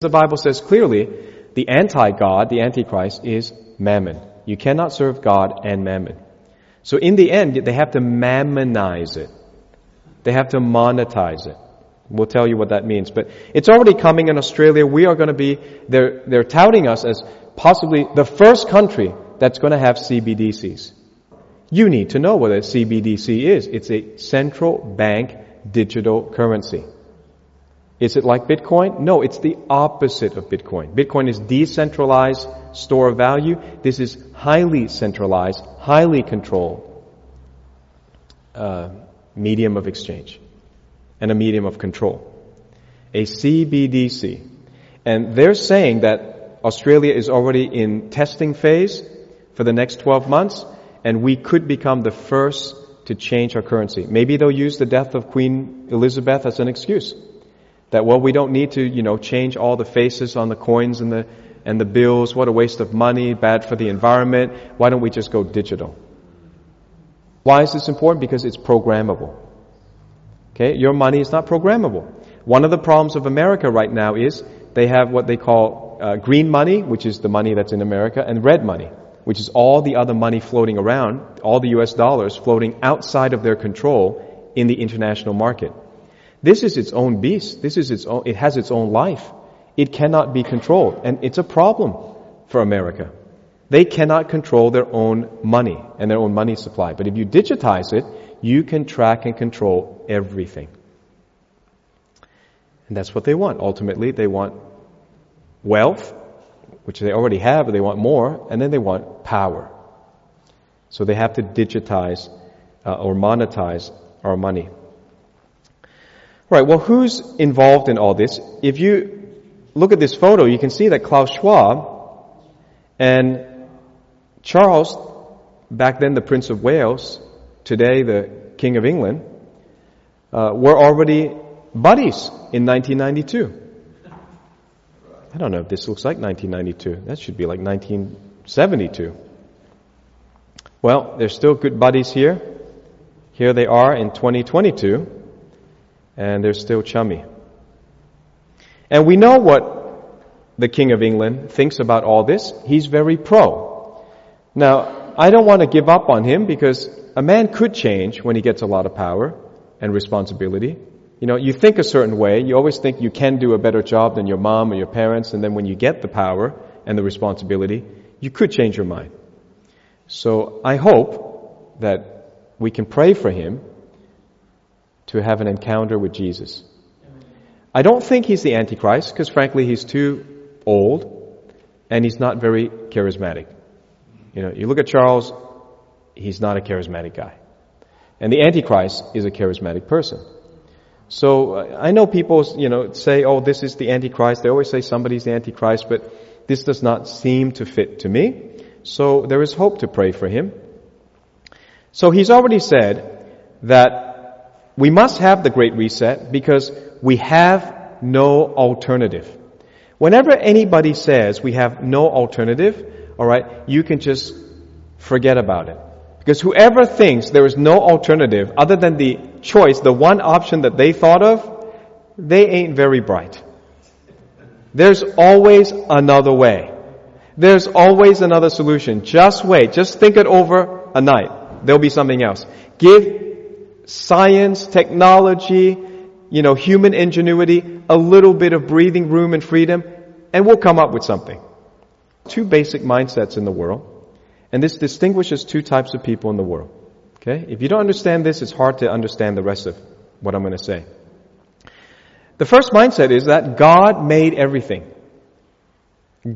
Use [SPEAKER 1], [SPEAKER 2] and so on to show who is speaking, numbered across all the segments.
[SPEAKER 1] The Bible says clearly the anti-God, the antichrist, is mammon. You cannot serve God and mammon. So in the end, they have to mammonize it. They have to monetize it. We'll tell you what that means. But it's already coming in Australia. We are going to be, they're, they're touting us as possibly the first country that's going to have CBDCs. You need to know what a CBDC is. It's a central bank digital currency. Is it like Bitcoin? No, it's the opposite of Bitcoin. Bitcoin is decentralized store of value. This is highly centralized, highly controlled uh, medium of exchange and a medium of control. A CBDC. And they're saying that Australia is already in testing phase for the next 12 months and we could become the first to change our currency. Maybe they'll use the death of Queen Elizabeth as an excuse. That, well, we don't need to, you know, change all the faces on the coins and the, and the bills. What a waste of money, bad for the environment. Why don't we just go digital? Why is this important? Because it's programmable. Okay, your money is not programmable. One of the problems of America right now is they have what they call uh, green money, which is the money that's in America, and red money, which is all the other money floating around, all the US dollars floating outside of their control in the international market. This is its own beast. This is its own, it has its own life. It cannot be controlled. And it's a problem for America. They cannot control their own money and their own money supply. But if you digitize it, you can track and control everything. And that's what they want. Ultimately, they want wealth, which they already have, but they want more, and then they want power. So they have to digitize uh, or monetize our money. Right, well, who's involved in all this? If you look at this photo, you can see that Klaus Schwab and Charles, back then the Prince of Wales, today the King of England, uh, were already buddies in 1992. I don't know if this looks like 1992. That should be like 1972. Well, they're still good buddies here. Here they are in 2022 and they're still chummy. And we know what the King of England thinks about all this. He's very pro. Now, I don't want to give up on him because a man could change when he gets a lot of power and responsibility. You know, you think a certain way, you always think you can do a better job than your mom or your parents, and then when you get the power and the responsibility, you could change your mind. So I hope that we can pray for him to have an encounter with Jesus. I don't think he's the Antichrist because frankly he's too old and he's not very charismatic. You know, you look at Charles, he's not a charismatic guy. And the Antichrist is a charismatic person. So uh, I know people, you know, say, oh, this is the Antichrist. They always say somebody's the Antichrist, but this does not seem to fit to me. So there is hope to pray for him. So he's already said that we must have the Great Reset because we have no alternative. Whenever anybody says we have no alternative, alright, you can just forget about it. Because whoever thinks there is no alternative other than the choice, the one option that they thought of, they ain't very bright. There's always another way. There's always another solution. Just wait. Just think it over a night. There'll be something else. Give science, technology, you know, human ingenuity, a little bit of breathing room and freedom, and we'll come up with something. Two basic mindsets in the world. And this distinguishes two types of people in the world. Okay? If you don't understand this, it's hard to understand the rest of what I'm going to say. The first mindset is that God made everything.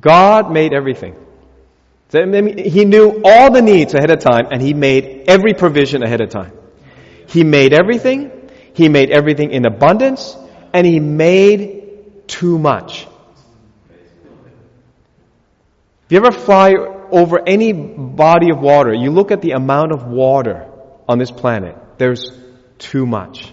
[SPEAKER 1] God made everything. He knew all the needs ahead of time and He made every provision ahead of time. He made everything. He made everything in abundance and he made too much. If you ever fly over any body of water, you look at the amount of water on this planet. There's too much.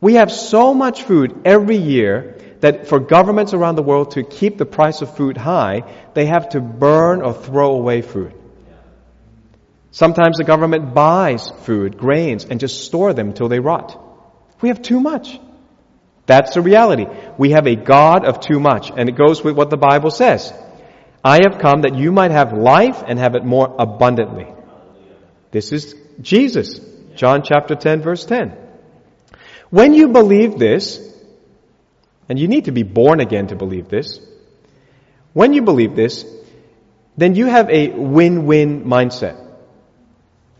[SPEAKER 1] We have so much food every year that for governments around the world to keep the price of food high, they have to burn or throw away food. Sometimes the government buys food, grains, and just store them till they rot. We have too much. That's the reality. We have a God of too much, and it goes with what the Bible says. I have come that you might have life and have it more abundantly. This is Jesus. John chapter 10 verse 10. When you believe this, and you need to be born again to believe this, when you believe this, then you have a win-win mindset.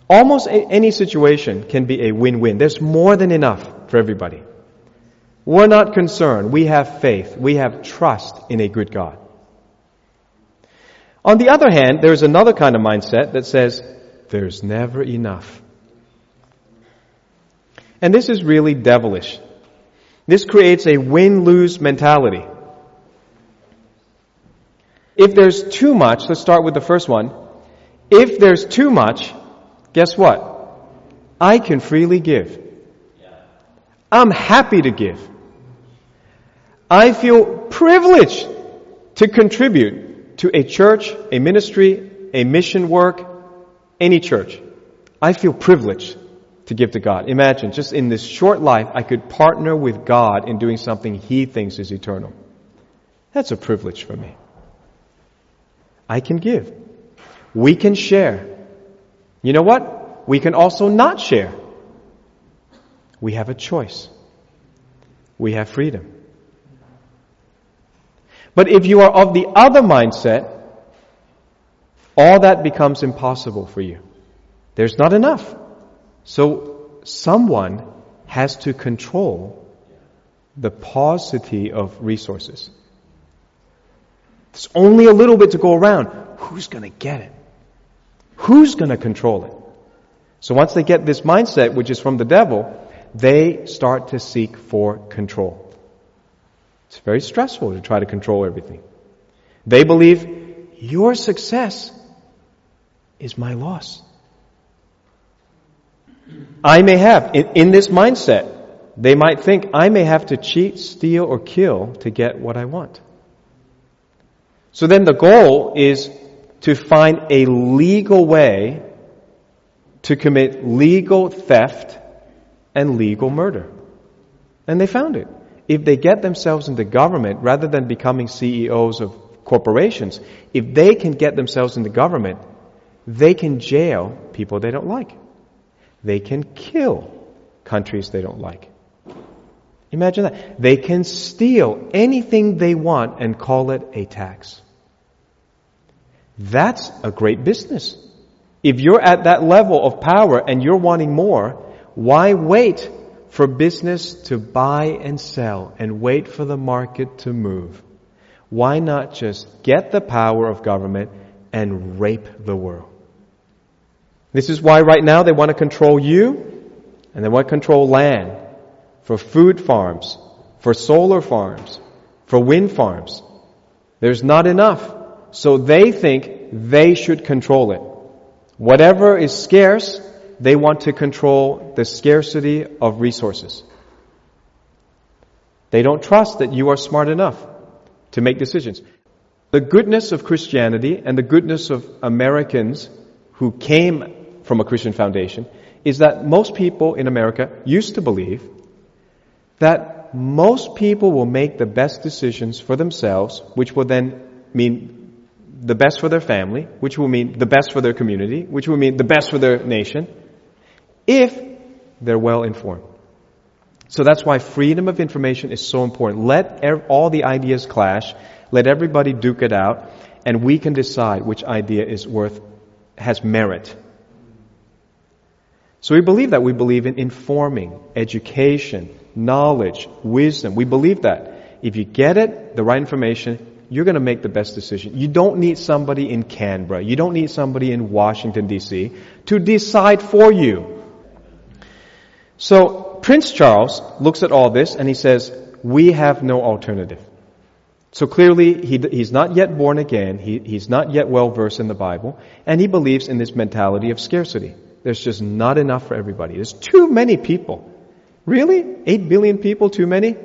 [SPEAKER 1] Almost any situation can be a win-win. There's more than enough for everybody. We're not concerned. We have faith. We have trust in a good God. On the other hand, there's another kind of mindset that says, there's never enough. And this is really devilish. This creates a win-lose mentality. If there's too much, let's start with the first one. If there's too much, guess what? I can freely give. I'm happy to give. I feel privileged to contribute to a church, a ministry, a mission work, any church. I feel privileged to give to God. Imagine, just in this short life, I could partner with God in doing something He thinks is eternal. That's a privilege for me. I can give. We can share. You know what? We can also not share. We have a choice. We have freedom. But if you are of the other mindset, all that becomes impossible for you. There's not enough. So someone has to control the paucity of resources. There's only a little bit to go around. Who's going to get it? Who's going to control it? So once they get this mindset, which is from the devil, they start to seek for control. It's very stressful to try to control everything. They believe your success is my loss. I may have, in, in, this mindset, they might think I may have to cheat, steal, or kill to get what I want. So then the goal is to find a legal way to commit legal theft and legal murder. And they found it if they get themselves into government rather than becoming CEOs of corporations, if they can get themselves into government, they can jail people they don't like. They can kill countries they don't like. Imagine that. They can steal anything they want and call it a tax. That's a great business. If you're at that level of power and you're wanting more, why wait for business to buy and sell and wait for the market to move. Why not just get the power of government and rape the world? This is why right now they want to control you and they want to control land for food farms, for solar farms, for wind farms. There's not enough. So they think they should control it. Whatever is scarce, they want to control the scarcity of resources. They don't trust that you are smart enough to make decisions. The goodness of Christianity and the goodness of Americans who came from a Christian foundation is that most people in America used to believe that most people will make the best decisions for themselves, which will then mean the best for their family, which will mean the best for their community, which will mean the best for their nation, if they're well informed. So that's why freedom of information is so important. Let all the ideas clash. Let everybody duke it out and we can decide which idea is worth, has merit. So we believe that. We believe in informing, education, knowledge, wisdom. We believe that. If you get it, the right information, you're going to make the best decision. You don't need somebody in Canberra. You don't need somebody in Washington DC to decide for you. So Prince Charles looks at all this and he says, we have no alternative. So clearly he, he's not yet born again. He, he's not yet well versed in the Bible. And he believes in this mentality of scarcity. There's just not enough for everybody. There's too many people. Really? Eight billion people? Too many?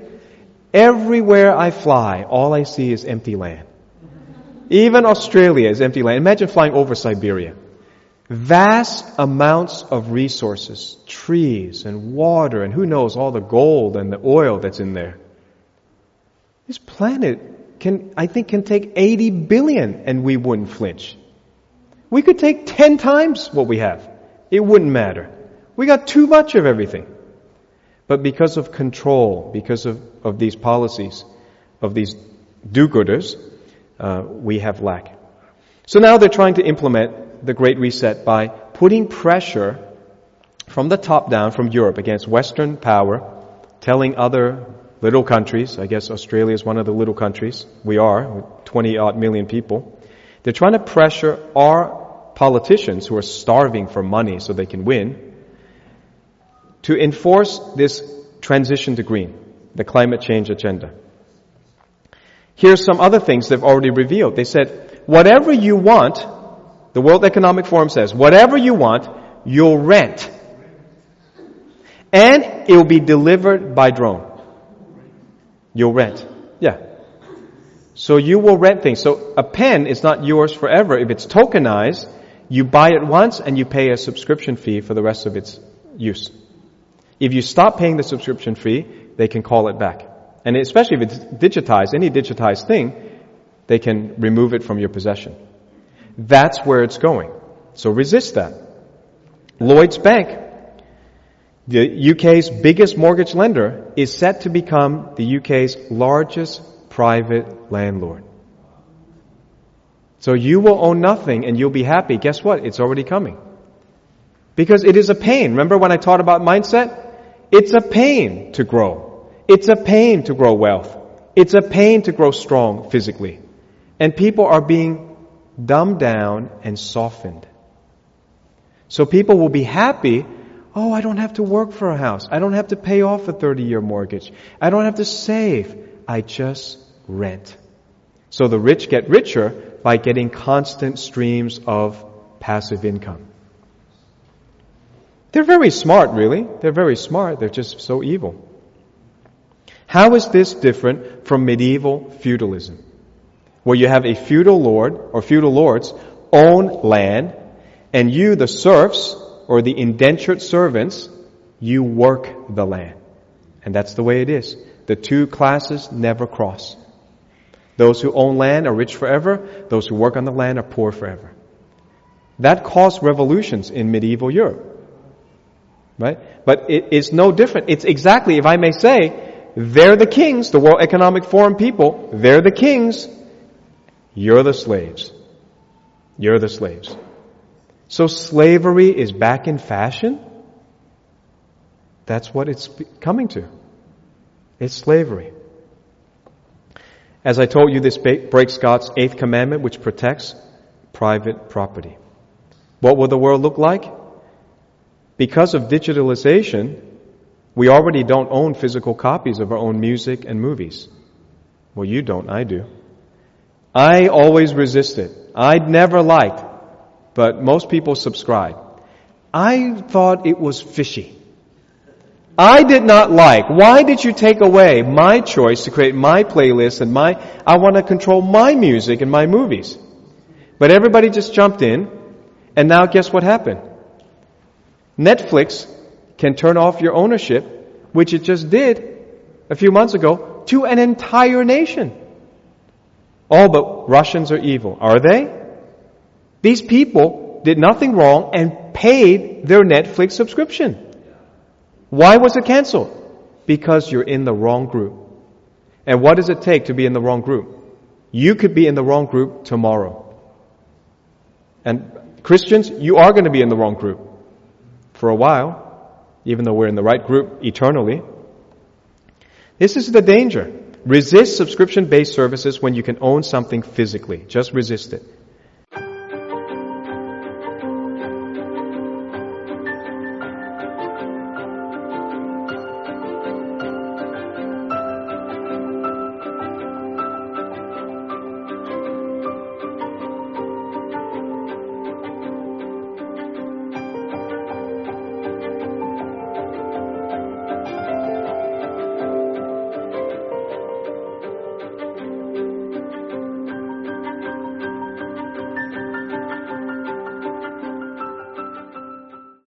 [SPEAKER 1] Everywhere I fly, all I see is empty land. Even Australia is empty land. Imagine flying over Siberia. Vast amounts of resources, trees and water and who knows all the gold and the oil that's in there. This planet can, I think, can take 80 billion and we wouldn't flinch. We could take 10 times what we have. It wouldn't matter. We got too much of everything. But because of control, because of, of these policies, of these do-gooders, uh, we have lack. So now they're trying to implement the Great Reset by putting pressure from the top down from Europe against Western power, telling other little countries, I guess Australia is one of the little countries, we are, 20 odd million people, they're trying to pressure our politicians who are starving for money so they can win to enforce this transition to green, the climate change agenda. Here's some other things they've already revealed. They said, whatever you want, the World Economic Forum says, whatever you want, you'll rent. And it will be delivered by drone. You'll rent. Yeah. So you will rent things. So a pen is not yours forever. If it's tokenized, you buy it once and you pay a subscription fee for the rest of its use. If you stop paying the subscription fee, they can call it back. And especially if it's digitized, any digitized thing, they can remove it from your possession. That's where it's going. So resist that. Lloyds Bank, the UK's biggest mortgage lender, is set to become the UK's largest private landlord. So you will own nothing and you'll be happy. Guess what? It's already coming. Because it is a pain. Remember when I taught about mindset? It's a pain to grow. It's a pain to grow wealth. It's a pain to grow strong physically. And people are being dumbed down and softened. So people will be happy. Oh, I don't have to work for a house. I don't have to pay off a 30 year mortgage. I don't have to save. I just rent. So the rich get richer by getting constant streams of passive income. They're very smart, really. They're very smart. They're just so evil. How is this different from medieval feudalism? Where you have a feudal lord or feudal lords own land and you, the serfs or the indentured servants, you work the land. And that's the way it is. The two classes never cross. Those who own land are rich forever. Those who work on the land are poor forever. That caused revolutions in medieval Europe. Right? But it is no different. It's exactly, if I may say, they're the kings, the World Economic Forum people. They're the kings. You're the slaves. You're the slaves. So slavery is back in fashion? That's what it's coming to. It's slavery. As I told you, this breaks God's eighth commandment, which protects private property. What will the world look like? Because of digitalization, we already don't own physical copies of our own music and movies. Well, you don't, I do. I always resisted. I'd never liked, but most people subscribe. I thought it was fishy. I did not like. Why did you take away my choice to create my playlist and my, I want to control my music and my movies. But everybody just jumped in, and now guess what happened? Netflix can turn off your ownership, which it just did a few months ago, to an entire nation. Oh, but Russians are evil. Are they? These people did nothing wrong and paid their Netflix subscription. Why was it canceled? Because you're in the wrong group. And what does it take to be in the wrong group? You could be in the wrong group tomorrow. And Christians, you are going to be in the wrong group for a while even though we're in the right group eternally. This is the danger. Resist subscription based services when you can own something physically. Just resist it.